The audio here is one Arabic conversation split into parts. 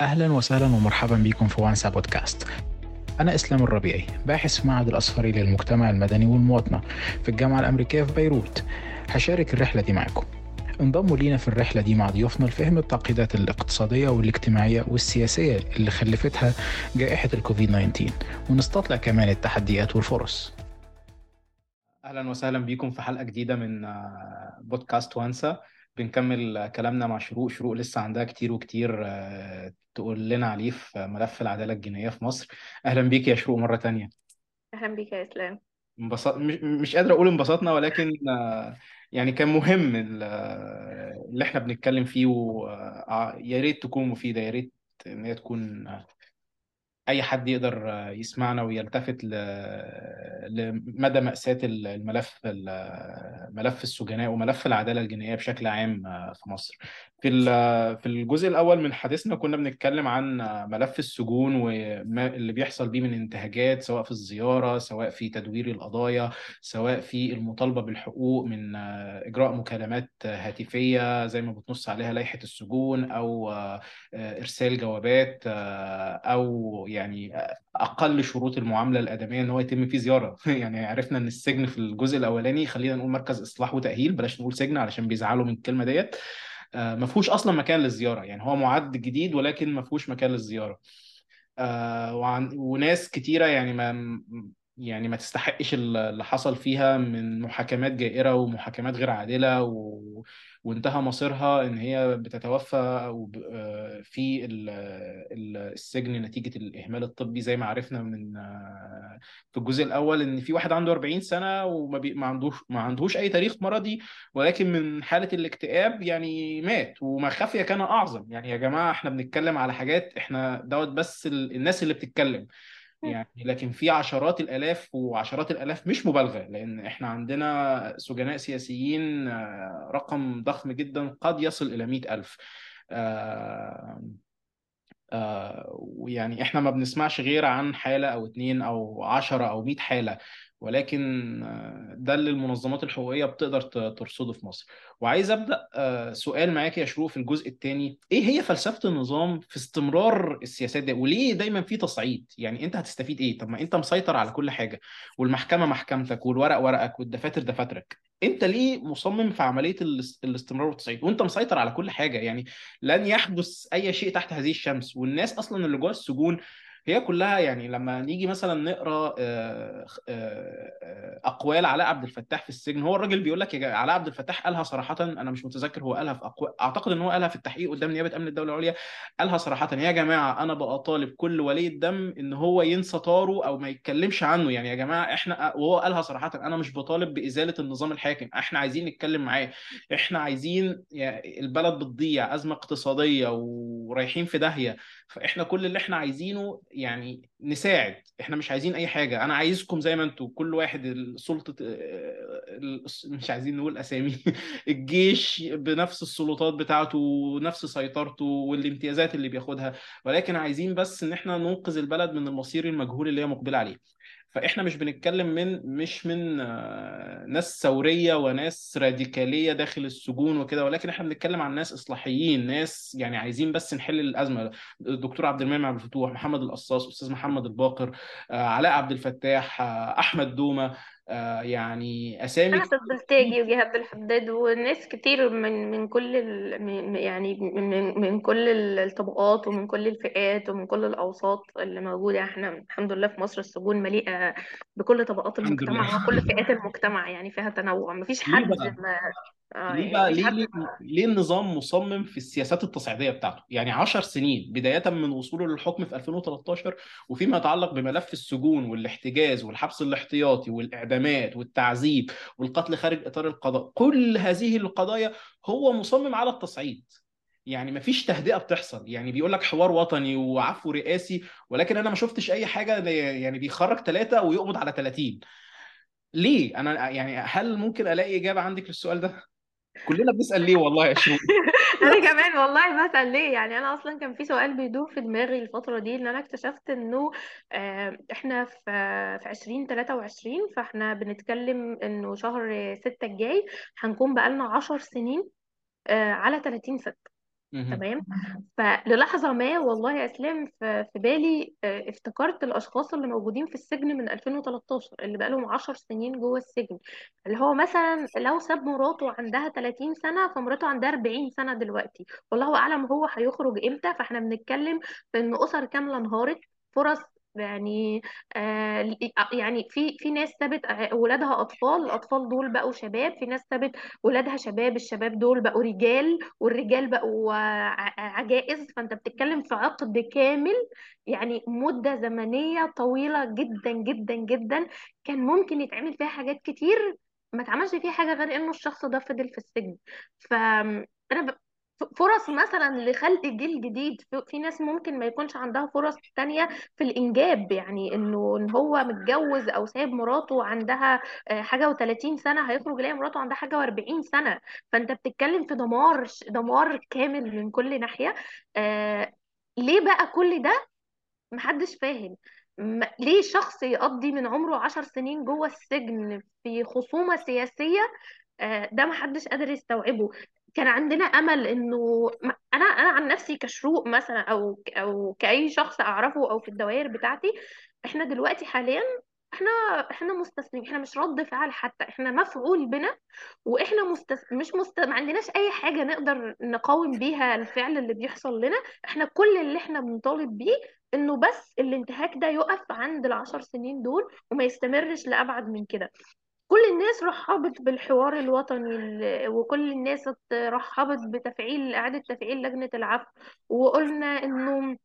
أهلا وسهلا ومرحبا بكم في وانسا بودكاست. أنا إسلام الربيعي باحث في معهد الأصفري للمجتمع المدني والمواطنة في الجامعة الأمريكية في بيروت. هشارك الرحلة دي معكم. انضموا لينا في الرحلة دي مع ضيوفنا لفهم التعقيدات الاقتصادية والاجتماعية والسياسية اللي خلفتها جائحة الكوفيد 19 ونستطلع كمان التحديات والفرص. أهلا وسهلا بيكم في حلقة جديدة من بودكاست وانسا. بنكمل كلامنا مع شروق. شروق لسه عندها كتير وكتير تقول لنا عليه في ملف العدالة الجنائيه في مصر. أهلا بيك يا شروق مرة تانية. أهلا بيك يا إسلام. انبسط مش قادر أقول انبسطنا ولكن يعني كان مهم اللي إحنا بنتكلم فيه ويا ريت تكون مفيدة يا ريت إن هي تكون أي حد يقدر يسمعنا ويلتفت لمدى مأساة الملف ملف السجناء وملف العدالة الجنائية بشكل عام في مصر. في في الجزء الأول من حديثنا كنا بنتكلم عن ملف السجون وما اللي بيحصل بيه من انتهاكات سواء في الزيارة سواء في تدوير القضايا سواء في المطالبة بالحقوق من إجراء مكالمات هاتفية زي ما بتنص عليها لائحة السجون أو إرسال جوابات أو يعني أقل شروط المعاملة الآدمية إن هو يتم فيه زيارة. يعني عرفنا إن السجن في الجزء الأولاني خلينا نقول مركز إصلاح وتأهيل بلاش نقول سجن علشان بيزعلوا من الكلمة ديت. ما فيهوش أصلا مكان للزيارة. يعني هو معد جديد ولكن ما فيهوش مكان للزيارة. وعن وناس كتيرة يعني ما يعني ما تستحقش اللي حصل فيها من محاكمات جائرة ومحاكمات غير عادلة و... وانتهى مصيرها إن هي بتتوفى في السجن نتيجة الإهمال الطبي زي ما عرفنا من في الجزء الأول إن في واحد عنده 40 سنة وما بي... ما عندوش ما عندهوش أي تاريخ مرضي ولكن من حالة الاكتئاب يعني مات وما خفي كان أعظم. يعني يا جماعة إحنا بنتكلم على حاجات إحنا دوت بس الناس اللي بتتكلم. يعني لكن في عشرات الآلاف وعشرات الآلاف مش مبالغة لأن إحنا عندنا سجناء سياسيين رقم ضخم جدا قد يصل إلى مئة ألف. آه آه ويعني إحنا ما بنسمعش غير عن حالة أو اتنين أو عشرة أو مئة حالة. ولكن ده اللي المنظمات الحقوقية بتقدر ترصده في مصر. وعايز أبدأ سؤال معاك يا شروق في الجزء الثاني إيه هي فلسفة النظام في استمرار السياسات دي؟ وليه دايما في تصعيد؟ يعني أنت هتستفيد إيه؟ طب ما أنت مسيطر على كل حاجة والمحكمة محكمتك والورق ورقك والدفاتر دفاترك. أنت ليه مصمم في عملية الاستمرار والتصعيد؟ وأنت مسيطر على كل حاجة. يعني لن يحدث أي شيء تحت هذه الشمس. والناس أصلا اللي جوه السجون هي كلها يعني لما نيجي مثلا نقرأ أقوال علاء عبد الفتاح في السجن هو الراجل بيقول لك يا علاء عبد الفتاح قالها صراحة أنا مش متذكر هو قالها في أقوال أعتقد إن هو قالها في التحقيق قدام نيابة أمن الدولة العليا قالها صراحة يا جماعة أنا بقى طالب كل ولي الدم إن هو ينسى طاره أو ما يتكلمش عنه. يعني يا جماعة إحنا وهو قالها صراحة أنا مش بطالب بإزالة النظام الحاكم إحنا عايزين نتكلم معاه إحنا عايزين يعني البلد بتضيع أزمة اقتصادية ورايحين في داهية. فاحنا كل اللي إحنا عايزينه يعني نساعد إحنا مش عايزين اي حاجة أنا عايزكم زي ما أنتم كل واحد السلطة مش عايزين نقول أسامي الجيش بنفس السلطات بتاعته ونفس سيطرته والامتيازات اللي بياخدها ولكن عايزين بس إن إحنا ننقذ البلد من المصير المجهول اللي هي مقبلة عليه. فإحنا مش بنتكلم من مش من ناس ثورية وناس راديكالية داخل السجون وكده ولكن إحنا بنتكلم عن ناس إصلاحيين ناس يعني عايزين بس نحل الأزمة. الدكتور عبد المنعم عبد الفتوح محمد القصاص أستاذ محمد الباقر علاء عبد الفتاح أحمد دومة يعني أسامي أنس البلتاجي وجهاد الحداد وناس كتير من من كل من يعني من من كل الطبقات ومن كل الفئات ومن كل الأوساط اللي موجودة. إحنا الحمد لله في مصر السجون مليئة بكل طبقات المجتمع وكل فئات المجتمع يعني فيها تنوع. مفيش حد ما آه ليه بقى ليه ليه, ليه النظام مصمم في السياسات التصعيدية بتاعته؟ يعني 10 سنين بداية من وصوله للحكم في 2013 وفيما يتعلق بملف السجون والاحتجاز والحبس الاحتياطي والإعدامات والتعذيب والقتل خارج إطار القضاء، كل هذه القضايا هو مصمم على التصعيد. يعني مفيش تهدئة بتحصل يعني بيقول لك حوار وطني وعفو رئاسي ولكن أنا ما شفتش أي حاجة يعني بيخرج ثلاثة ويقبض على 30 ليه أنا يعني هل ممكن ألاقي إجابة عندك للسؤال ده كلنا بنسأل ليه والله يا شروق؟ أنا كمان والله بسأل ليه؟ يعني أنا أصلا كان في سؤال بيدور في دماغي الفترة دي إن أنا اكتشفت إنه إحنا في في 2023 فإحنا بنتكلم إنه شهر 6 الجاي هنكون بقالنا 10 سنين على 30 6 تمام؟ فللحظة ما والله يا اسلام في في بالي آه، افتكرت الأشخاص اللي موجودين في السجن من 2013 اللي بقالهم 10 سنين جوه السجن. اللي هو مثلا لو ساب مراته عندها 30 سنة فمراته عندها 40 سنة دلوقتي. والله أعلم هو هيخرج إمتى. فإحنا بنتكلم في إن أسر كاملة انهارت فرص يعني آه يعني في في ناس سابت ولادها أطفال الأطفال دول بقوا شباب في ناس سابت ولادها شباب الشباب دول بقوا رجال والرجال بقوا ع- عجائز. فأنت بتتكلم في عقد كامل يعني مدة زمنية طويلة جدا جدا جدا. كان ممكن يتعمل فيها حاجات كتير ما اتعملش فيها حاجة غير إنه الشخص ده فضل في السجن. ف أنا ب... فرص مثلا لخلق جيل جديد في ناس ممكن ما يكونش عندها فرص تانية في الإنجاب يعني إنه إن هو متجوز أو سايب مراته عندها آه، حاجة و30 سنة هيخرج يلاقي مراته عندها حاجة و40 سنة. فأنت بتتكلم في دمار دمار كامل من كل ناحية. آه ليه بقى كل ده؟ محدش فاهم. ليه شخص يقضي من عمره عشر سنين جوه السجن في خصومة سياسية؟ آه، ده محدش قادر يستوعبه. كان عندنا أمل إنه أنا أنا عن نفسي كشروق مثلا أو أو كأي شخص أعرفه أو في الدوائر بتاعتي إحنا دلوقتي حاليا إحنا إحنا مستسلمين إحنا مش رد فعل حتى إحنا مفعول بنا وإحنا مستس... مش مست... ما عندناش أي حاجة نقدر نقاوم بيها الفعل اللي بيحصل لنا إحنا كل اللي إحنا بنطالب بيه إنه بس الانتهاك ده يقف عند العشر سنين دول وما يستمرش لأبعد من كده. كل الناس رحبت بالحوار الوطني ال- وكل الناس رحبت بتفعيل إعادة تفعيل لجنة العفو وقلنا إنه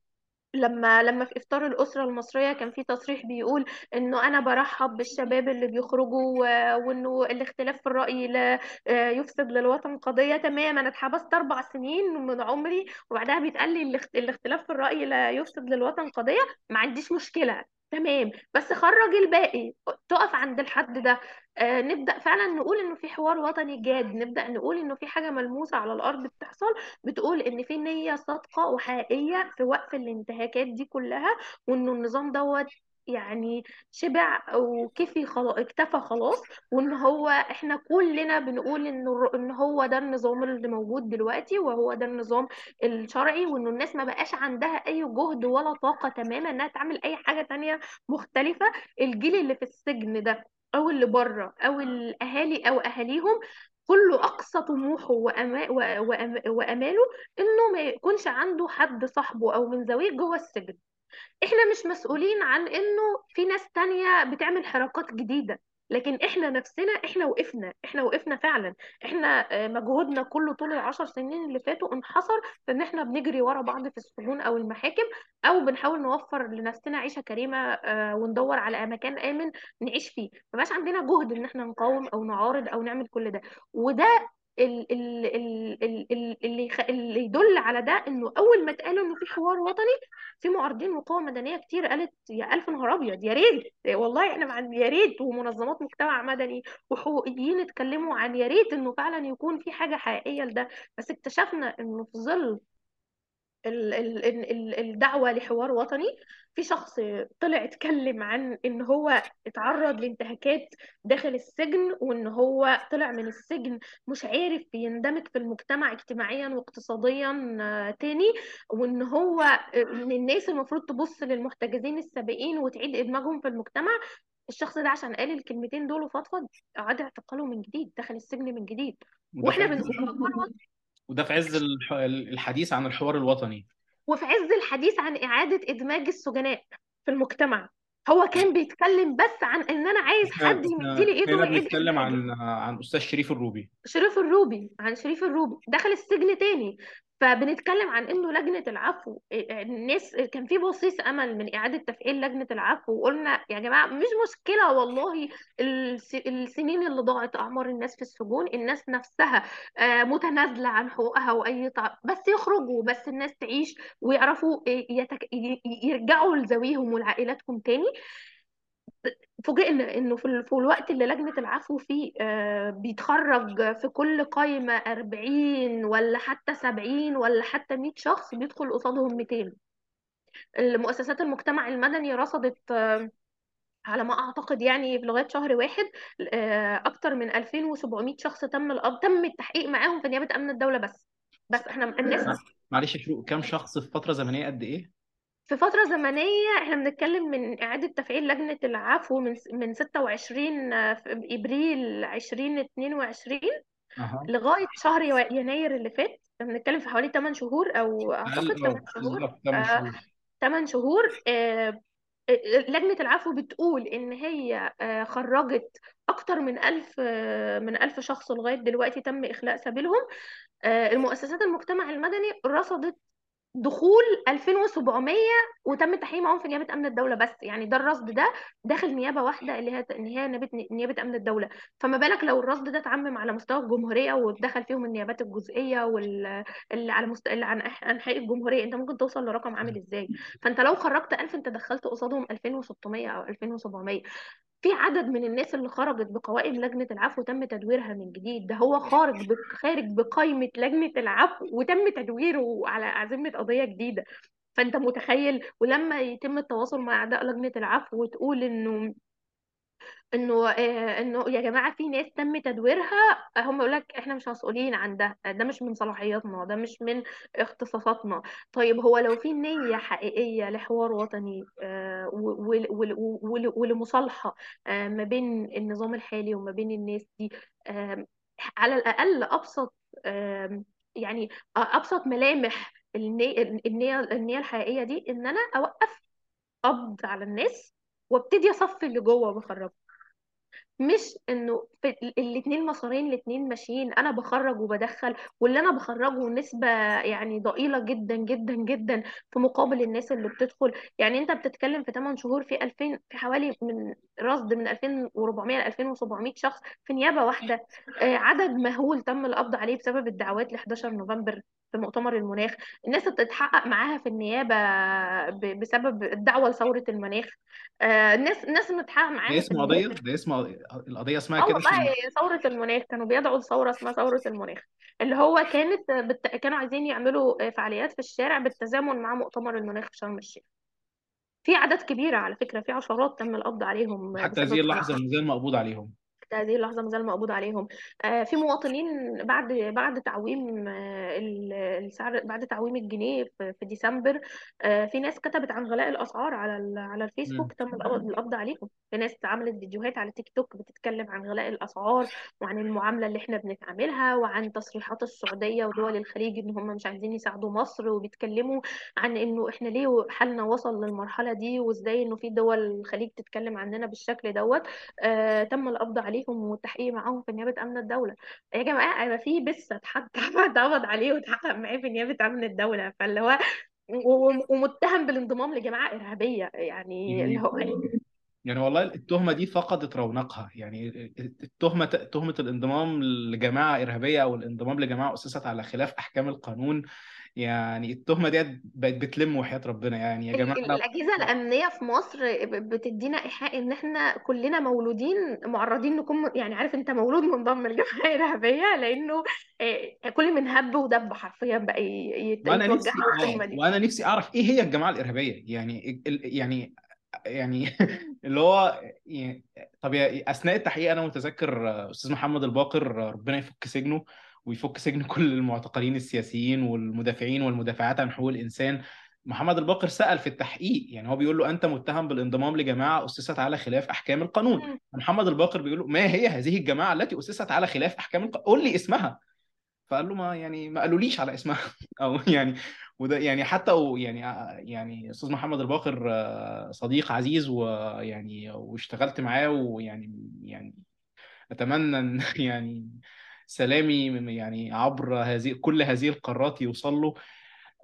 لما لما في إفطار الأسرة المصرية كان في تصريح بيقول إنه أنا برحب بالشباب اللي بيخرجوا وإنه الاختلاف في الرأي لا آه، يفسد للوطن قضية. تمام أنا اتحبست أربع سنين من عمري وبعدها بيتقال لي الاخت- الاختلاف في الرأي لا يفسد للوطن قضية. ما عنديش مشكلة. تمام بس خرج الباقي. تقف عند الحد ده. آه نبدأ فعلا نقول إنه في حوار وطني جاد. نبدأ نقول إنه في حاجة ملموسة على الأرض بتحصل بتقول إن في نية صادقة وحقيقية في وقف الانتهاكات دي كلها وإنه النظام دوت يعني شبع وكفي خلاص اكتفى خلاص وإن هو إحنا كلنا بنقول إنه إن هو ده النظام اللي موجود دلوقتي وهو ده النظام الشرعي وإنه الناس ما بقاش عندها أي جهد ولا طاقة تماما إنها تعمل أي حاجة تانية مختلفة. الجيل اللي في السجن ده أو اللي بره أو الأهالي أو أهاليهم كله أقصى طموحه وأما وأما وأماله إنه ما يكونش عنده حد صاحبه أو من ذويه جوه السجن. إحنا مش مسؤولين عن إنه في ناس تانية بتعمل حركات جديدة. لكن إحنا نفسنا إحنا وقفنا إحنا وقفنا فعلا. إحنا آه، مجهودنا كله طول العشر سنين اللي فاتوا انحصر في إن إحنا بنجري ورا بعض في السجون أو المحاكم أو بنحاول نوفر لنفسنا عيشة كريمة آه، وندور على مكان آمن نعيش فيه. مبقاش عندنا جهد إن إحنا نقاوم أو نعارض أو نعمل كل ده. وده ال- ال- ال- ال- ال- اللي اللي يدل على ده إنه أول ما اتقال إنه في حوار وطني في معارضين مقاومه مدنية كتير قالت يا ألف نهار أبيض يا ريت والله إحنا مع يا ريت ومنظمات مجتمع مدني وحقوقيين اتكلموا عن يا ريت إنه فعلا يكون في حاجة حقيقية لده. بس اكتشفنا إنه في ظل ال- ال- ال- ال- الدعوة لحوار وطني في شخص طلع اتكلم عن إن هو اتعرض لانتهاكات داخل السجن وإن هو طلع من السجن مش عارف يندمج في المجتمع اجتماعيا واقتصاديا آه، تاني وإن هو آه، من الناس المفروض تبص للمحتجزين السابقين وتعيد إدماجهم في المجتمع. الشخص ده عشان قال الكلمتين دول وفضفض اعاد اعتقاله من جديد دخل السجن من جديد. وإحنا بنقول وده في عز الح- الحديث عن الحوار الوطني. وفي عز الحديث عن إعادة إدماج السجناء في المجتمع. هو كان بيتكلم بس عن إن أنا عايز حد يمد لي هنا ويعيد إدماجي عن عن أستاذ شريف الروبي. شريف الروبي عن شريف الروبي. دخل السجن تاني. فبنتكلم عن إنه لجنة العفو الناس كان في بصيص أمل من إعادة تفعيل لجنة العفو وقلنا يا جماعة مش مشكلة والله الس- السنين اللي ضاعت أعمار الناس في السجون الناس نفسها آه، متنازلة عن حقوقها وأي طع... بس يخرجوا بس الناس تعيش ويعرفوا يتك... يرجعوا لذويهم ولعائلاتهم تاني. فوجئنا إنه في في الوقت اللي لجنة العفو فيه آه، بيتخرج في كل قايمة 40 ولا حتى 70 ولا حتى 100 شخص بيدخل قصادهم 200 المؤسسات المجتمع المدني رصدت آه، على ما أعتقد يعني في لغاية شهر واحد آه، أكتر من 2700 شخص تم القبض تم التحقيق معاهم في نيابة أمن الدولة بس. بس إحنا الناس معلش يا شروق كام شخص في فترة زمنية قد إيه؟ في فترة زمنية إحنا بنتكلم من إعادة تفعيل لجنة العفو من من 26 في إبريل 2022 أها. لغاية شهر يناير اللي فات. بنتكلم في حوالي 8 شهور أو أعتقد أقل 8 آه شهور. بالظبط 8 آه شهور. 8 شهور آه آه، لجنة العفو بتقول إن هي خرجت أكتر من ألف من ألف شخص لغاية دلوقتي تم إخلاء سبيلهم. المؤسسات المجتمع المدني رصدت دخول 2700 وتم تحقيق معاهم في نيابة أمن الدولة بس. يعني ده الرصد ده داخل نيابة واحدة اللي هي ان هي نيابة نيابة أمن الدولة. فما بالك لو الرصد ده اتعمم على مستوى الجمهورية ودخل فيهم النيابات الجزئية وال اللي على مست... اللي عن انحاء الجمهورية أنت ممكن توصل لرقم عامل إزاي؟ فأنت لو خرجت 1000 أنت دخلت قصادهم 2600 أو 2700 في عدد من الناس اللي خرجت بقوائم لجنة العفو تم تدويرها من جديد. ده هو خارج خارج بقائمة لجنة العفو وتم تدويره على عزيمة قضية جديدة. فأنت متخيل؟ ولما يتم التواصل مع اعداء لجنة العفو وتقول إنه انه آه، انه يا جماعة في ناس تم تدويرها هم يقول لك إحنا مش مسؤولين عن ده ده مش من صلاحياتنا ده مش من اختصاصاتنا. طيب هو لو في نية حقيقية لحوار وطني آه، ولمصالحة آه، ما بين النظام الحالي وما بين الناس دي على الأقل أبسط يعني أبسط ملامح النية النية الحقيقية دي إن أنا أوقف قبض على الناس وابتدي اصفي اللي جوه وبخرجه مش إنه في ال- الاتنين مسارين الاتنين ماشيين أنا بخرج وبدخل واللي أنا بخرجه نسبة يعني ضئيلة جدا جدا جدا في مقابل الناس اللي بتدخل. يعني أنت بتتكلم في 8 شهور في 2000 في حوالي من رصد من 2400 ل 2700 شخص في نيابة واحدة. آه، عدد مهول تم القبض عليه بسبب الدعوات ل 11 نوفمبر في مؤتمر المناخ. الناس بتتحقق معاها في النيابة ب- بسبب الدعوة لثورة المناخ. آه، الناس الناس ده معاها في اسم قضية؟ ده اسم القضية اسمها آه كده والله ثورة المناخ كانوا بيدعوا لثورة اسمها ثورة المناخ اللي هو كانت بت... كانوا عايزين يعملوا فعاليات في الشارع بالتزامن مع مؤتمر المناخ في شرم الشيخ. في أعداد كبيرة على فكرة في عشرات تم القبض عليهم حتى هذه اللحظة ما زال مقبوض عليهم. حتى هذه اللحظة ما زال مقبوض عليهم. آه، في مواطنين بعد بعد تعويم آه، ال- السعر بعد تعويم الجنيه في ديسمبر آه، في ناس كتبت عن غلاء الأسعار على على الفيسبوك. تم القبض عليهم. في ناس عملت فيديوهات على تيك توك بتتكلم عن غلاء الأسعار وعن المعاملة اللي إحنا بنتعاملها وعن تصريحات السعودية ودول الخليج إن هم مش عايزين يساعدوا مصر وبيتكلموا عن إنه إحنا ليه حالنا وصل للمرحلة دي وإزاي إنه في دول الخليج تتكلم عننا بالشكل دوت. آه تم القبض عليهم. والتحقيق معاهم في نيابة أمن الدولة. يا جماعة أنا في بس اتحط اتقبض عليه واتحقق معاه في نيابة أمن الدولة. فاللي هو ومتهم بالانضمام لجماعة إرهابية. يعني اللي هو يعني والله التهمة دي فقدت رونقها. يعني التهمة تهمة الانضمام لجماعة إرهابية أو الانضمام لجماعة أسست على خلاف أحكام القانون. يعني التهمة دي بقت بتلم وحياة ربنا. يعني يا جماعة ال- لو الأجهزة الأمنية في مصر بتدينا إيحاء إن إحنا كلنا مولودين معرضين نكون يعني عارف أنت مولود منضم لجماعة إرهابية لأنه آه، كل من هب ودب حرفيا بقى ي- يت- وأنا يتوجه نفسي دي. وأنا نفسي أعرف إيه هي الجماعة الإرهابية. يعني يعني يعني اللي هو يعني طب أثناء التحقيق أنا متذكر أستاذ محمد الباقر ربنا يفك سجنه ويفك سجن كل المعتقلين السياسيين والمدافعين والمدافعات عن حقوق الإنسان. محمد الباقر سأل في التحقيق يعني هو بيقول له أنت متهم بالانضمام لجماعة أسست على خلاف أحكام القانون. محمد الباقر بيقول له ما هي هذه الجماعة التي أسست على خلاف أحكام القانون قول لي اسمها. فقال له ما يعني ما قالوليش على اسمها. أو يعني وده يعني حتى يعني يعني أستاذ محمد الباقر آه، صديق عزيز ويعني واشتغلت معاه ويعني يعني أتمنى إن يعني سلامي يعني عبر هذه كل هذه القارات يوصل له.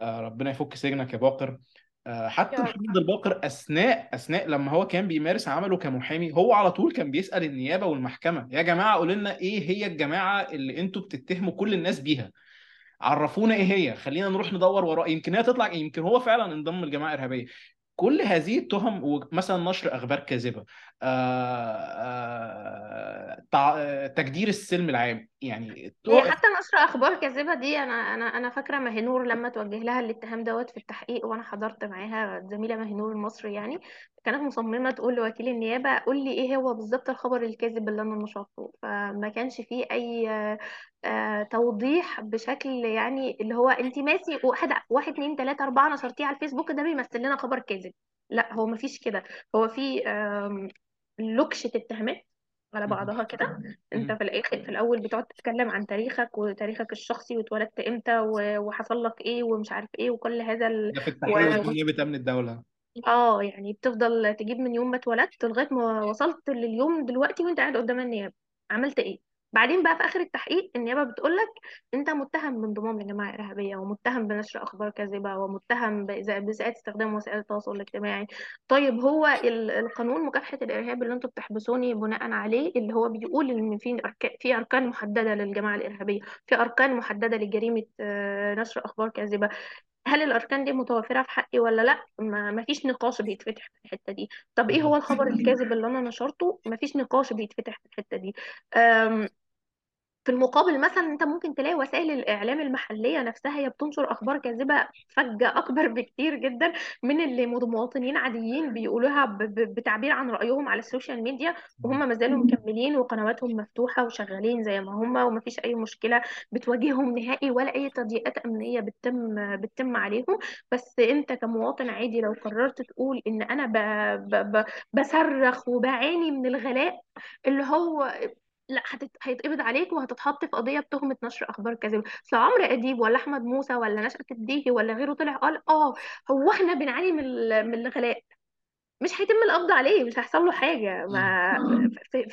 آه، ربنا يفك سجنك يا باقر. آه، حتى محمد الباقر أثناء أثناء لما هو كان بيمارس عمله كمحامي هو على طول كان بيسأل النيابة والمحكمة يا جماعة قولوا لنا إيه هي الجماعة اللي أنتوا بتتهموا كل الناس بيها؟ عرفونا إيه هي. خلينا نروح ندور وراء يمكن هي تطلع يمكن هو فعلا انضم لجماعة إرهابية. كل هذه التهم ومثلا نشر أخبار كاذبة آه، آه، تجدير السلم العام. يعني حتى نشر أخبار كاذبة دي أنا أنا أنا فاكرة مهنور لما توجه لها الاتهام دوت في التحقيق وأنا حضرت معاها الزميله مهنور المصري يعني كانت مصممة تقول لوكيل النيابة قول لي إيه هو بالظبط الخبر الكاذب اللي أنا نشرته؟ فما كانش فيه أي آه توضيح بشكل يعني اللي هو انت ماشي واحد واحد اتنين تلاتة أربعة نشرتيه على الفيسبوك ده بيمثل لنا خبر كاذب. لا هو ما فيش كده. هو في لوكشة اتهامات على بعضها كده. انت في الآخر في الأول بتقعد تتكلم عن تاريخك وتاريخك الشخصي واتولدت إمتى و- وحصل لك إيه ومش عارف إيه وكل هذا ال... ده في و... التحقيق نيابه امن الدولة. آه يعني بتفضل تجيب من يوم ما اتولدت لغاية ما وصلت لليوم دلوقتي وأنت قاعد قدام النيابة. عملت إيه؟ بعدين بقى في آخر التحقيق النيابة بتقول لك أنت متهم بانضمام لجماعه ارهابيه ومتهم بنشر أخبار كاذبة ومتهم بإساءة استخدام وسائل التواصل الاجتماعي. طيب هو ال- القانون مكافحة الإرهاب اللي أنتوا بتحبسوني بناء عليه اللي هو بيقول إن في في أركان محددة للجماعه الإرهابية في أركان محددة لجريمة آه، نشر أخبار كاذبة. هل الأركان دي متوفرة في حقي ولا لأ؟ ما فيش نقاش بيتفتح في الحتة دي. طب إيه هو الخبر الكاذب اللي أنا نشرته؟ ما فيش نقاش بيتفتح في الحتة دي. في المقابل مثلا أنت ممكن تلاقي وسائل الإعلام المحلية نفسها هي بتنشر أخبار كاذبة فجة أكبر بكتير جدا من اللي مواطنين عاديين بيقولوها بتعبير عن رأيهم على ال social media وهم ما زالوا مكملين وقنواتهم مفتوحة وشغالين زي ما هم وما فيش أي مشكلة بتواجههم نهائي ولا أي تضييقات أمنية بتتم بتتم عليهم. بس أنت كمواطن عادي لو قررت تقول إن أنا ب... ب... ب... بصرخ وبعاني من الغلاء اللي هو لا هتت... هيتقبض عليك وهتتحط في قضية بتهمة نشر أخبار كاذبه أصل عمرو أديب ولا أحمد موسى ولا نشأة الديهي ولا غيره طلع قال آه هو إحنا بنعاني من ال- من الغلاء. مش هيتم القبض عليه مش هيحصل له حاجة. ما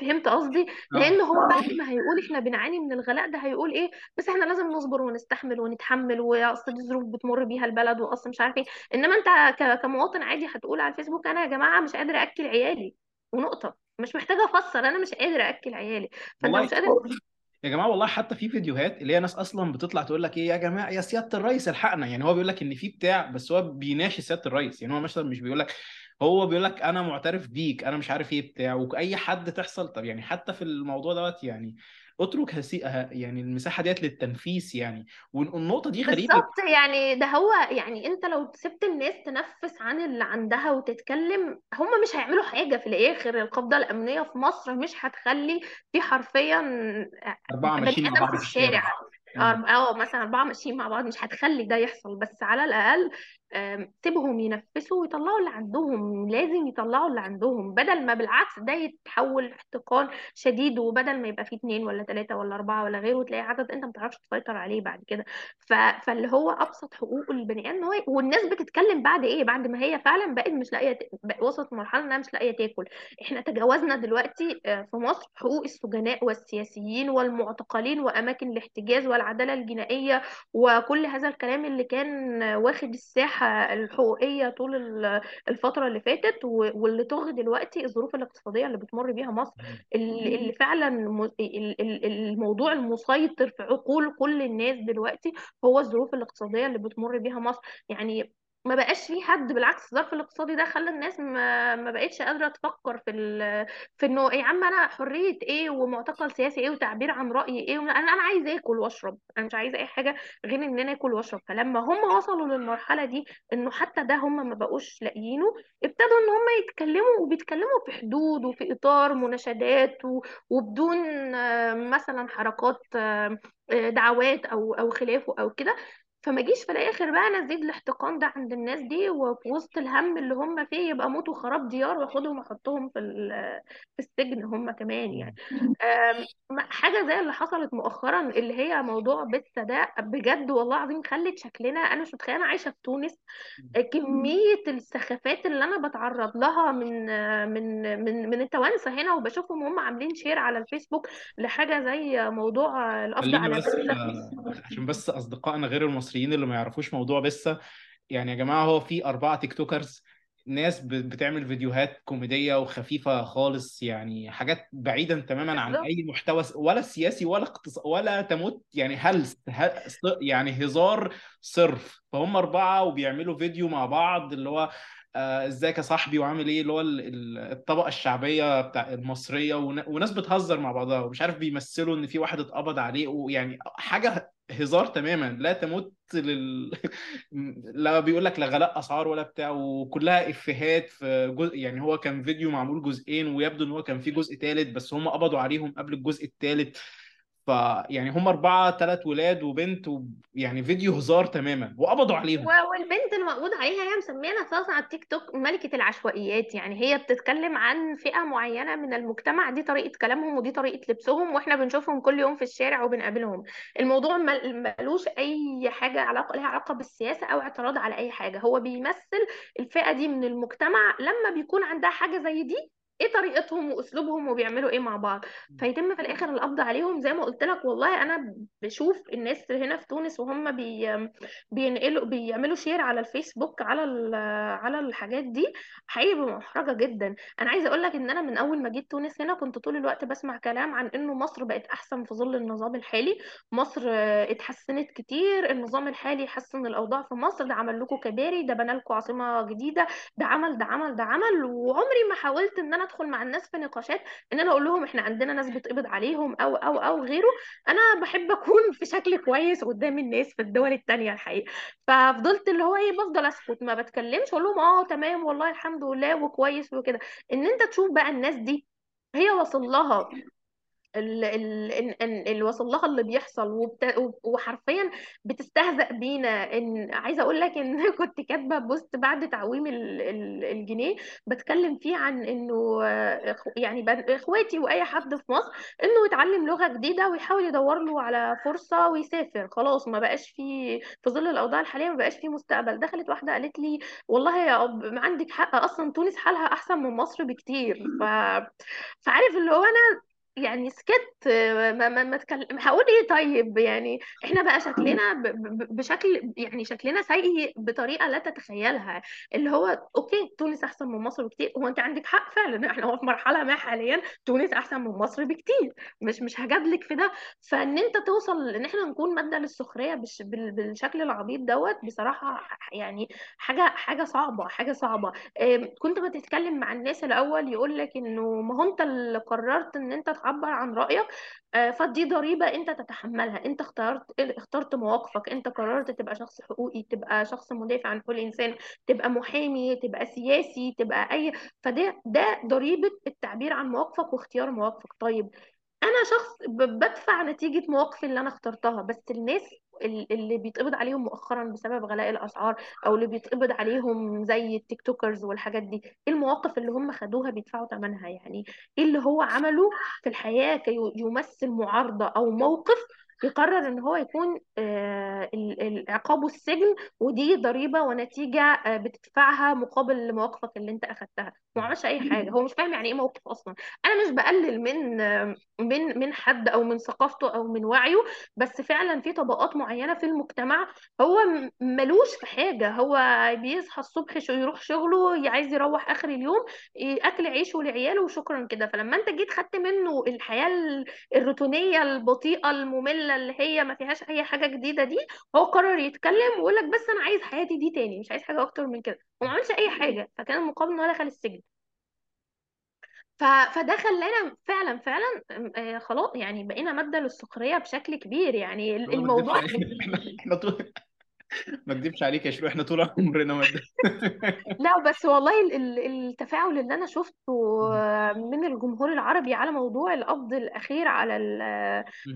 فهمت قصدي؟ لأن هو بعد ما هيقول إحنا بنعاني من الغلاء ده هيقول إيه؟ بس إحنا لازم نصبر ونستحمل ونتحمل وأصل دي ظروف بتمر بيها البلد وأصل مش عارف إيه. إنما أنت كمواطن عادي هتقول على الفيسبوك أنا يا جماعة مش قادر أكل عيالي. ونقطة. مش محتاجة أفسر أنا مش قادر اكل عيالي. فأنت مش قادر يا جماعة والله حتى في فيديوهات اللي هي ناس أصلا بتطلع تقول لك إيه يا جماعة يا سيادة الرئيس الحقنا. يعني هو بيقول لك إن في بتاع بس هو بيناشي سيادة الرئيس يعني هو مثلا مش بيقول لك هو بيقول لك أنا معترف بيك أنا مش عارف إيه بتاع وأي حد تحصل طب يعني حتى في الموضوع دوت يعني اترك هسي... ه- يعني المساحة ديت للتنفيس يعني. والنقطه دي غريبة. بالظبط يعني ده هو يعني أنت لو سبت الناس تنفس عن اللي عندها وتتكلم هم مش هيعملوا حاجة في الآخر. القبضة الأمنية في مصر مش هتخلي في حرفيا أربعة بني ماشيين مع بعض في الشارع. آه مثلا أربعة ماشيين مع بعض مش هتخلي ده يحصل. بس على الأقل آم، سيبهم ينفسوا ويطلعوا اللي عندهم لازم يطلعوا اللي عندهم. بدل ما بالعكس ده يتحول لاحتقان شديد وبدل ما يبقى فيه اتنين ولا تلاتة ولا أربعة ولا غيره تلاقي عدد أنت ما تعرفش تسيطر عليه بعد كده. ف... فاللي هو أبسط حقوق البني آدم هو والناس بتتكلم بعد إيه؟ بعد ما هي فعلا بقت مش لاقية ت- وصلت مرحلة إنها مش لاقية تاكل. إحنا تجاوزنا دلوقتي آه، في مصر حقوق السجناء والسياسيين والمعتقلين وأماكن الاحتجاز والعدالة الجنائية وكل هذا الكلام اللي كان واخد الساحة الحقوقية طول ال- الفترة اللي فاتت واللي طغى دلوقتي الظروف الاقتصادية اللي بتمر بيها مصر اللي فعلا الموضوع المسيطر في عقول كل الناس دلوقتي هو الظروف الاقتصادية اللي بتمر بيها مصر. يعني ما بقاش في حد بالعكس الظرف الاقتصادي ده خلى الناس ما, ما بقتش قادرة تفكر في ال... في إنه يا عم أنا حرية إيه ومعتقل سياسي إيه وتعبير عن رأيي إيه أنا أنا عايز آكل وأشرب أنا مش عايزة أي حاجة غير إن أنا آكل وأشرب. فلما هم وصلوا للمرحلة دي إنه حتى ده هم ما بقوش لاقيينه ابتدوا إن هم يتكلموا وبيتكلموا في حدود وفي إطار مناشدات و... وبدون مثلا حركات آه، دعوات أو أو خلافه أو كده. فما جيش في الآخر بقى أنا أزيد الاحتقان ده عند الناس دي وفي وسط الهم اللي هم فيه يبقى موت وخراب ديار وأخدهم احطهم في في السجن هم كمان يعني. حاجة زي اللي حصلت مؤخرا اللي هي موضوع بيتزا ده بجد والله العظيم خلت شكلنا أنا مش متخيلة أنا عايشة في تونس. كمية السخافات اللي أنا بتعرض لها من من من من التوانسة هنا وبشوفهم هم عاملين share على الفيسبوك لحاجة زي موضوع القبض على بس آه، عشان بس أصدقائنا غير المصريين اللي ما يعرفوش موضوع بسه يعني يا جماعة هو في أربعة TikTokers ناس بتعمل فيديوهات كوميدية وخفيفة خالص يعني حاجات بعيدا تماما عن أي محتوى ولا سياسي ولا اقتص... ولا تمت يعني هلس ه... ص- يعني هزار صرف. فهم أربعة وبيعملوا فيديو مع بعض اللي هو ازيك يا صاحبي وعامل إيه؟ اللي هو ال- ال- الطبقة الشعبية بتاع المصرية ون- وناس بتهزر مع بعضها ومش عارف بيمثلوا إن في واحد اتقبض عليه ويعني حاجة هزار تماما لا تمت لل لا بيقول لك لا غلاء أسعار ولا بتاع وكلها إفيهات في جزء يعني هو كان فيديو معمول جزئين ويبدو إن هو كان في جزء ثالث بس هم قبضوا عليهم قبل الجزء الثالث فيعني هم أربعة ثلاث ولاد وبنت و... يعني فيديو هزار تماما وقبضوا عليهم. والبنت المقبوض عليها هي مسميه نفسها على التيك توك ملكة العشوائيات يعني هي بتتكلم عن فئة معينة من المجتمع دي طريقة كلامهم ودي طريقة لبسهم وإحنا بنشوفهم كل يوم في الشارع وبنقابلهم. الموضوع مل- ملوش أي حاجة علاقة لها علاقة بالسياسة أو اعتراض على أي حاجة. هو بيمثل الفئة دي من المجتمع لما بيكون عندها حاجة زي دي إيه طريقتهم واسلوبهم وبيعملوا إيه مع بعض. فيتم في الآخر القبض عليهم. زي ما قلت لك والله أنا بشوف الناس هنا في تونس وهم بي بينقلوا بيعملوا share على الفيسبوك على على الحاجات دي حقيقي محرجة جدا. أنا عايزة أقول لك إن أنا من أول ما جيت تونس هنا كنت طول الوقت بسمع كلام عن إنه مصر بقت أحسن في ظل النظام الحالي. مصر اتحسنت كتير النظام الحالي حسن الأوضاع في مصر. ده عمل لكم كباري ده بنى لكم عاصمة جديدة ده عمل ده عمل ده عمل. وعمري ما حاولت إن أنا ادخل مع الناس في نقاشات إن أنا أقول لهم إحنا عندنا ناس بتقبض عليهم أو أو أو غيره أنا بحب أكون في شكل كويس قدام الناس في الدول التانية الحقيقة. ففضلت اللي هو إيه بفضل أسكت ما بتكلمش أقول لهم آه تمام والله الحمد لله وكويس وكده. إن أنت تشوف بقى الناس دي هي وصل لها ال- ال- ال- ال- اللي بيحصل وبت... وحرفيا بتستهزأ بينا. ان عايزة أقول لك إن كنت كاتبة بوست بعد تعويم ال- ال- الجنيه بتكلم فيه عن إنه يعني إخواتي وأي حد في مصر إنه يتعلم لغة جديدة ويحاول يدور له على فرصة ويسافر. خلاص ما بقاش في في ظل الأوضاع الحالية ما بقاش في مستقبل. دخلت واحدة قالت لي والله يا ما عندك حق أصلا تونس حالها أحسن من مصر بكتير. ف فعارف اللي هو أنا يعني سكت ما ما ما اتكلم هقول إيه طيب؟ يعني إحنا بقى شكلنا بشكل يعني شكلنا سيء بطريقة لا تتخيلها. اللي هو okay تونس أحسن من مصر بكتير. هو أنت عندك حق فعلا إحنا هو في مرحلة ما حاليا تونس أحسن من مصر بكتير. مش مش هجادلك في ده. فإن أنت توصل إن إحنا نكون مادة للسخرية بال- بالشكل العبيط دوت بصراحة يعني حاجة حاجة صعبة حاجة صعبة. كنت بتتكلم مع الناس الأول يقول لك إنه ما هو أنت اللي قررت إن أنت تعبر عن رأيك آه، فدي ضريبة أنت تتحملها. أنت اخترت اخترت مواقفك. أنت قررت تبقى شخص حقوقي تبقى شخص مدافع عن حقوق الانسان تبقى محامي تبقى سياسي تبقى أي. فده ده ضريبة التعبير عن مواقفك واختيار مواقفك. طيب أنا شخص بدفع نتيجة مواقفي اللي أنا اخترتها بس الناس ال- اللي بيتقبض عليهم مؤخرا بسبب غلاء الأسعار أو اللي بيتقبض عليهم زي التيك توكرز والحاجات دي إيه المواقف اللي هم خدوها بيدفعوا ثمنها يعني إيه اللي هو عمله في الحياة كي يمثل معارضة أو موقف يقرر إن هو يكون آه، عقابه السجن ودي ضريبة ونتيجة آه، بتدفعها مقابل مواقفك اللي أنت أخدتها. ما عملش أي حاجة. هو مش فاهم يعني إيه موقف أصلا. أنا مش بقلل من آه، من من حد أو من ثقافته أو من وعيه بس فعلا في طبقات معينة في المجتمع هو ملوش في حاجة. هو بيصحى الصبح يروح شغله عايز يروح آخر اليوم أكل عيشه لعياله وشكرا كده. فلما أنت جيت خدت منه الحياة ال- الروتينية البطيئة المملة اللي هي ما فيهاش أي حاجة جديدة دي هو قرر يتكلم ويقول لك بس أنا عايز حياتي دي تاني مش عايز حاجة أكتر من كده. وما عملش أي حاجة فكان المقابل إن هو دخل السجن. ف... فده خلانا فعلا فعلا آه، خلاص يعني بقينا مادة للسخرية بشكل كبير يعني الموضوع إحنا إحنا ما اكدبش عليك يا شروق إحنا طول عمرنا مادة لا بس والله ال- ال- التفاعل اللي أنا شفته من الجمهور العربي على موضوع القبض الأخير على ال-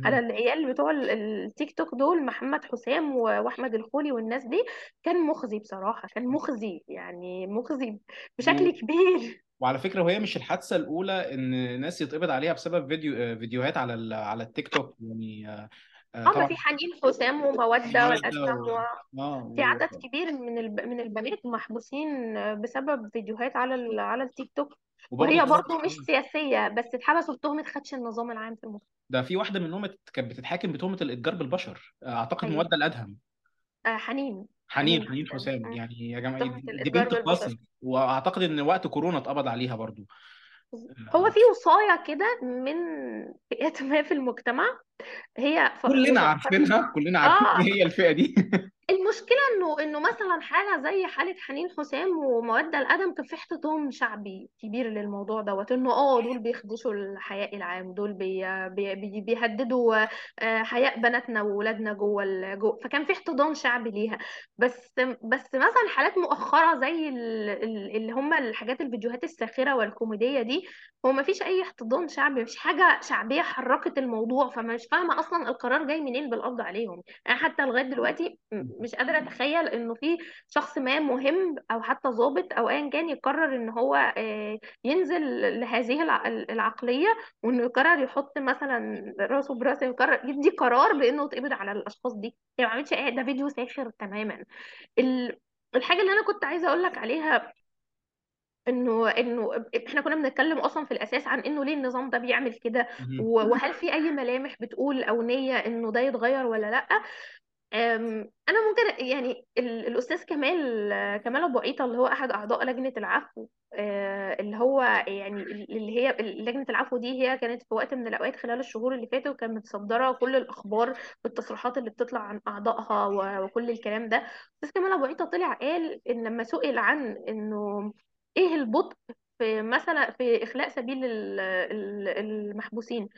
على مهم. العيال بتوع ال- التيك توك دول محمد حسام و- وأحمد الخولي والناس دي كان مخزي بصراحة كان مخزي يعني مخزي بشكل و... كبير. وعلى فكرة وهي مش الحادثة الأولى إن ناس يتقبض عليها بسبب فيديو آه، فيديوهات على ال... على التيك توك يعني آه، آه ما طبعا. في حنين حسام ومودة مودة والأسلم و... آه في. عدد كبير من الب... من البنات محبوسين بسبب فيديوهات على ال... على التيك توك. وبرضه وهي برضو واحد مش سياسية بس اتحبسوا بتهمة خدش النظام العام في المجتمع. ده في واحدة منهم كانت بتتحاكم بتهمة الإتجار بالبشر. آه، أعتقد أيوه مودة الأدهم. آه حنين. حنين حنين حنين حسام. مم. يعني يا جماعة تهمة دي الإتجار بنت بالبشر. قاسم. وأعتقد إن وقت كورونا اتقبض عليها برضه. هو آه، في وصاية كده من فئات ما في المجتمع. هي ف... كلنا وفكرت عارفينها كلنا عارفين إيه هي الفئة دي. المشكلة إنه إنه مثلا حالة زي حالة حنين حسام ومودة الأدهم كان في احتضان شعبي كبير للموضوع دوت إنه آه دول بيخدشوا الحياء العام دول بي بي بي بيهددوا آه، حياء بناتنا وولادنا جوه ال- جوه فكان في احتضان شعبي ليها. بس بس مثلا حالات مؤخرة زي ال- ال- اللي هم الحاجات الفيديوهات الساخرة والكوميدية دي هو ما فيش أي احتضان شعبي مفيش حاجة شعبية حركت الموضوع فمش فاهمة أصلا القرار جاي منين بالقبض عليهم. أنا حتى لغاية دلوقتي مش قادرة أتخيل إنه في شخص ما مهم أو حتى ضابط أو ايا كان يقرر إن هو آه، ينزل لهذه الع- العقلية وإنه يقرر يحط مثلا راسه براسه يقرر يدي قرار بإنه يتقبض على الأشخاص دي. هي ما عملتش إيه ده فيديو ساخر تماما. ال- الحاجة اللي أنا كنت عايزة أقول لك عليها إنه إنه إحنا كنا بنتكلم أصلا في الأساس عن إنه ليه النظام ده بيعمل كده وهل في أي ملامح بتقول أو نية إنه ده يتغير ولا لأ. أنا ممكن يعني ال- الأستاذ كمال كمال أبو عيطة اللي هو أحد أعضاء لجنة العفو آه، اللي هو يعني اللي هي لجنة العفو دي هي كانت في وقت من الأوقات خلال الشهور اللي فاتوا كانت متصدرة كل الأخبار والتصريحات اللي بتطلع عن أعضائها وكل الكلام ده. الاستاذ كمال أبو عيطة طلع قال إن لما سئل عن إنه إيه البطء في مثلا في إخلاء سبيل ال- ال- المحبوسين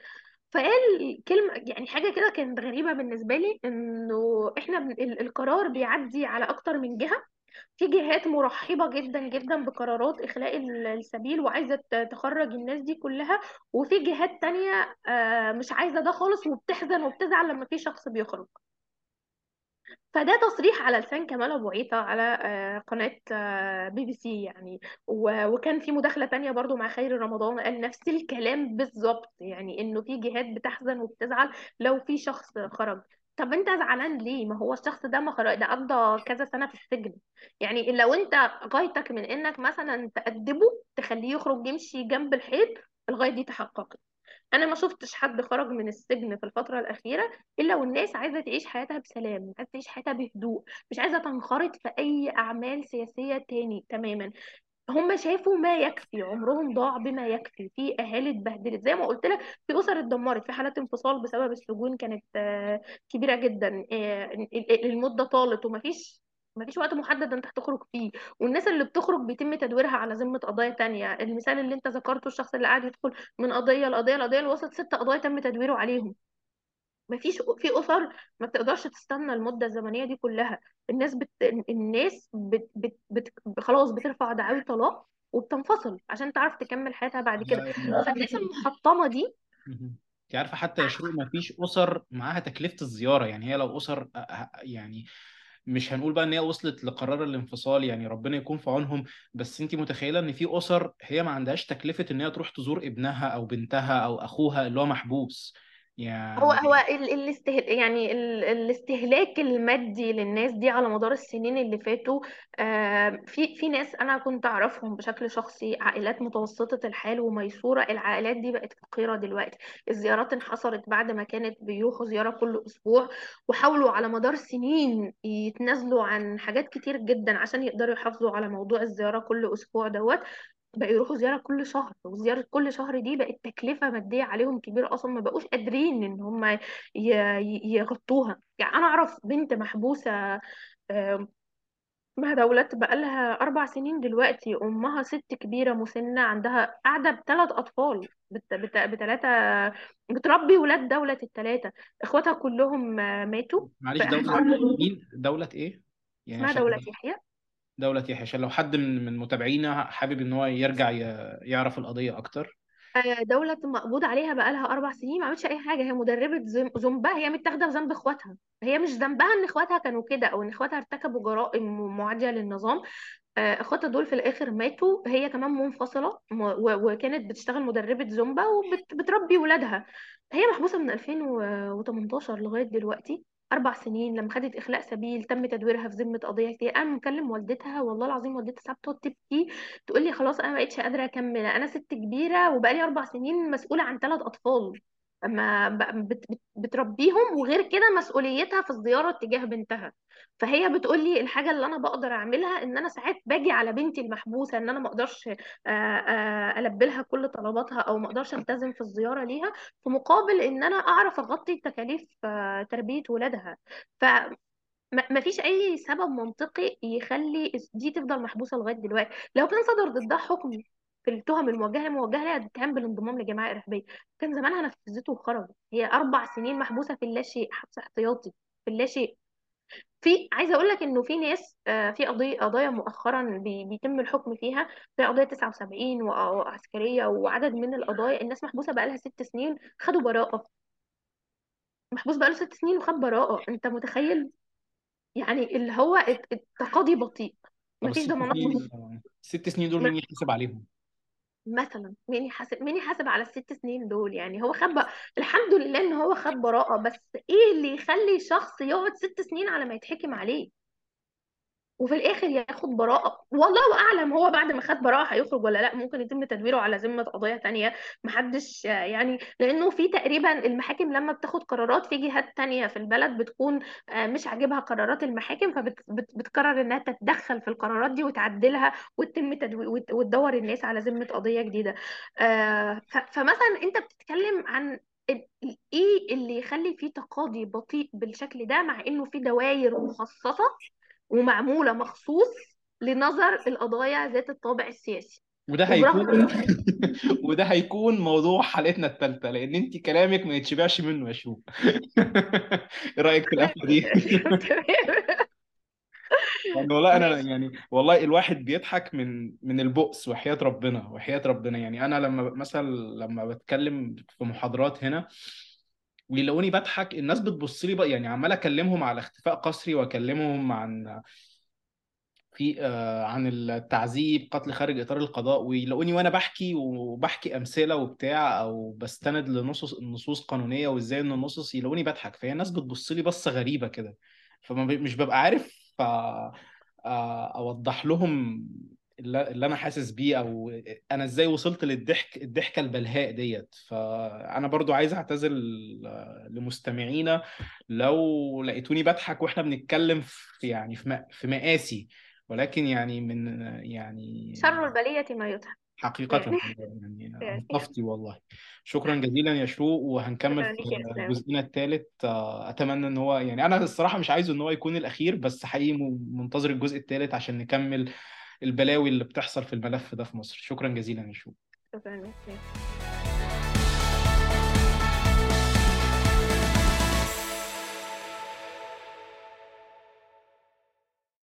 فقال كلمة يعني حاجة كده كانت غريبة بالنسبة لي بن- ال- القرار بيعدي على أكتر من جهة في جهات مرحبة جدا جدا بقرارات إخلاء ال- السبيل وعايزة تخرج الناس دي كلها وفي جهات تانية آه، مش عايزة ده خالص وبتحزن وبتزعل لما في شخص بيخرج. فده تصريح على لسان كمال أبو عيطة على آه، قناة آه، بي بي سي يعني. وكان في مداخلة تانية برضو مع خيري رمضان قال نفس الكلام بالظبط يعني إنه في جهات بتحزن وبتزعل لو في شخص خرج. طب أنت زعلان ليه؟ ما هو الشخص ده ما خرج ده قضى كذا سنة في السجن. يعني لو أنت غايتك من إنك مثلا تأدبه تخليه يخرج يمشي جنب الحيط الغاية دي تحققت. أنا ما شفتش حد خرج من السجن في الفترة الأخيرة إلا والناس عايزة تعيش حياتها بسلام عايزة تعيش حياتها بهدوء مش عايزة تنخرط في أي أعمال سياسية تاني تماما. هم شافوا ما يكفي عمرهم ضاع بما يكفي. في أهالي اتبهدلت. زي ما قلت لك في أسر اتدمرت في حالات انفصال بسبب السجون كانت آه، كبيرة جدا آه، ال- ال- المدة طالت ومفيش مفيش وقت محدد انت هتخرج فيه. والناس اللي بتخرج بيتم تدويرها على ذمة قضايا تانية. المثال اللي انت ذكرته الشخص اللي قاعد يدخل من قضية لقضية لقضية اللي وصلت ست قضايا تم تدويره عليهم. مفيش في أسر ما بتقدرش تستنى المدة الزمنية دي كلها. الناس بت... الناس بت... بت... بت... خلاص بترفع دعاوي طلاق وبتنفصل عشان تعرف تكمل حياتها بعد كده. فالناس المحطمة دي. انت عارفة حتى يا شروق ما فيش أسر معاها تكلفة الزيارة. يعني هي لو أسر يعني مش هنقول بقى إن هي وصلت لقرار الانفصال يعني ربنا يكون في عونهم بس انت متخيلة إن في أسر هي ما عندهاش تكلفة إن هي تروح تزور ابنها أو بنتها أو أخوها اللي هو محبوس. هو يعني هو ال- الاستهل... يعني ال... الاستهلاك المادي للناس دي على مدار السنين اللي فاتوا آه، في في ناس أنا كنت أعرفهم بشكل شخصي عائلات متوسطة الحال وميسورة العائلات دي بقت فقيرة دلوقتي. الزيارات انحصرت بعد ما كانت بيروحوا زيارة كل أسبوع وحاولوا على مدار سنين يتنازلوا عن حاجات كتير جدا عشان يقدروا يحافظوا على موضوع الزيارة كل أسبوع دوت. بقى يروحوا زيارة كل شهر وزيارة كل شهر دي بقت تكلفة مادية عليهم كبيرة أصلا ما بقوش قادرين إن هم ي- ي- يغطوها. يعني أنا أعرف بنت محبوسة آم، مع دولت بقالها أربع سنين دلوقتي أمها ست كبيرة مسنة عندها قاعدة بثلاث أطفال بت- بت- بتلاتة بتربي ولاد دولة التلاتة. إخواتها كلهم آه، ماتوا معلش أحد مين؟ دولة إيه؟ يعني اسمها عشان دولة يحيى. دولة يحيى عشان لو حد من من متابعينا حابب إن هو يرجع يعرف القضية أكتر. آه، دولة مقبوض عليها بقالها أربع سنين ما عملتش أي حاجة. هي مدربة زومبا هي متاخدة بذنب إخواتها. هي مش ذنبها إن إخواتها كانوا كده أو إن إخواتها ارتكبوا جرائم معادية للنظام. آه، إخواتها دول في الآخر ماتوا. هي كمان منفصلة وكانت بتشتغل مدربة زومبا وبتربي ولادها. هي محبوسة من 2018 لغاية دلوقتي. أربع سنين لما خدت إخلاء سبيل تم تدويرها في ذمة قضية كتير أنا مكلم والدتها والله العظيم والدتها ساعات بتقعد تبكي تقول لي خلاص أنا ما بقتش قادرة أكمل أنا ست كبيرة وبقالي أربع سنين مسؤولة عن ثلاث أطفال. بت بتربيهم وغير كده مسؤوليتها في الزيارة تجاه بنتها. فهي بتقول لي الحاجة اللي أنا بقدر أعملها إن أنا ساعات باجي على بنتي المحبوسة إن أنا ما أقدرش البي لها كل طلباتها أو ما أقدرش ألتزم في الزيارة ليها في مقابل إن أنا أعرف أغطي تكاليف تربية ولادها. ما فيش أي سبب منطقي يخلي دي تفضل محبوسة لغاية دلوقتي. لو كان صدر ضدها حكم في التهم الموجهه الموجهه لها اتهام بالانضمام لجماعة إرهابية. كان زمانها نفذته وخرجت. هي أربع سنين محبوسة في اللاشيء حبس احتياطي في اللاشيء في عايزة أقول لك إنه في ناس آه، في قضيه قضايا مؤخرا بي- بيتم الحكم فيها. في قضية 79 وعسكرية وعدد من القضايا. الناس محبوسة بقى لها ست سنين خدوا براءة. محبوس بقى له ست سنين وخد براءة. أنت متخيل؟ يعني اللي هو الت- التقاضي بطيء. مفيش ضمانات. الست سنين دول مين يحاسب عليهم؟ مثلا مين يحاسب مين يحاسب على الست سنين دول؟ يعني هو خد الحمد لله إن هو خد براءة بس إيه اللي يخلي شخص يقعد ست سنين على ما يتحكم عليه؟ وفي الآخر ياخد براءة. والله أعلم هو بعد ما خد براءة هيخرج ولا لأ ممكن يتم تدويره على ذمة قضايا تانية. محدش يعني لأنه في تقريبا المحاكم لما بتاخد قرارات في جهات تانية في البلد بتكون آه، مش عاجبها قرارات المحاكم فبتقرر إنها تتدخل في القرارات دي وتعدلها وتتم تدوير وتدور الناس على ذمة قضية جديدة. آه، فمثلا أنت بتتكلم عن إيه اللي يخلي فيه تقاضي بطيء بالشكل ده مع إنه في دوائر مخصصة؟ ومعمولة مخصوص لنظر القضايا ذات الطابع السياسي. وده هيكون وده هيكون موضوع حلقتنا الثالثة لأن أنت كلامك ما يتشبعش منه يا شو. إيه رأيك في القفلة دي؟ يعني والله ماشي. يعني والله الواحد بيضحك من من البؤس وحياة ربنا وحياة ربنا. يعني أنا لما مثلا لما بتكلم في محاضرات هنا ويلاقوني بضحك الناس بتبص لي بقى يعني عمال أكلمهم على اختفاء قسري وأكلمهم عن في آه، عن التعذيب قتل خارج إطار القضاء ويلاقوني وأنا بحكي وبحكي أمثلة وبتاع أو بستند لنصوص نصوص قانونية وإزاي إن النصوص يلاقوني بضحك. فهي الناس بتبص لي بصة غريبة كده. فما ب- مش ببقى عارف آه، آه، أوضح لهم اللي أنا حاسس بيه أو أنا إزاي وصلت للضحك الضحكة البلهاء ديت. فأنا برضو عايز أعتذر لمستمعينا لو لقيتوني بضحك وإحنا بنتكلم في يعني في مقاسي ولكن يعني من يعني شر البلية ما يضحك. حقيقة يعني يعني يعني والله. شكرا جزيلا يا شروق. وهنكمل في جزئنا الثالث أتمنى إن هو يعني أنا الصراحة مش عايزه إن هو يكون الأخير بس حقيقي منتظر الجزء الثالث عشان نكمل البلاوي اللي بتحصل في الملف ده في مصر. شكرا جزيلا يا شروق شكرا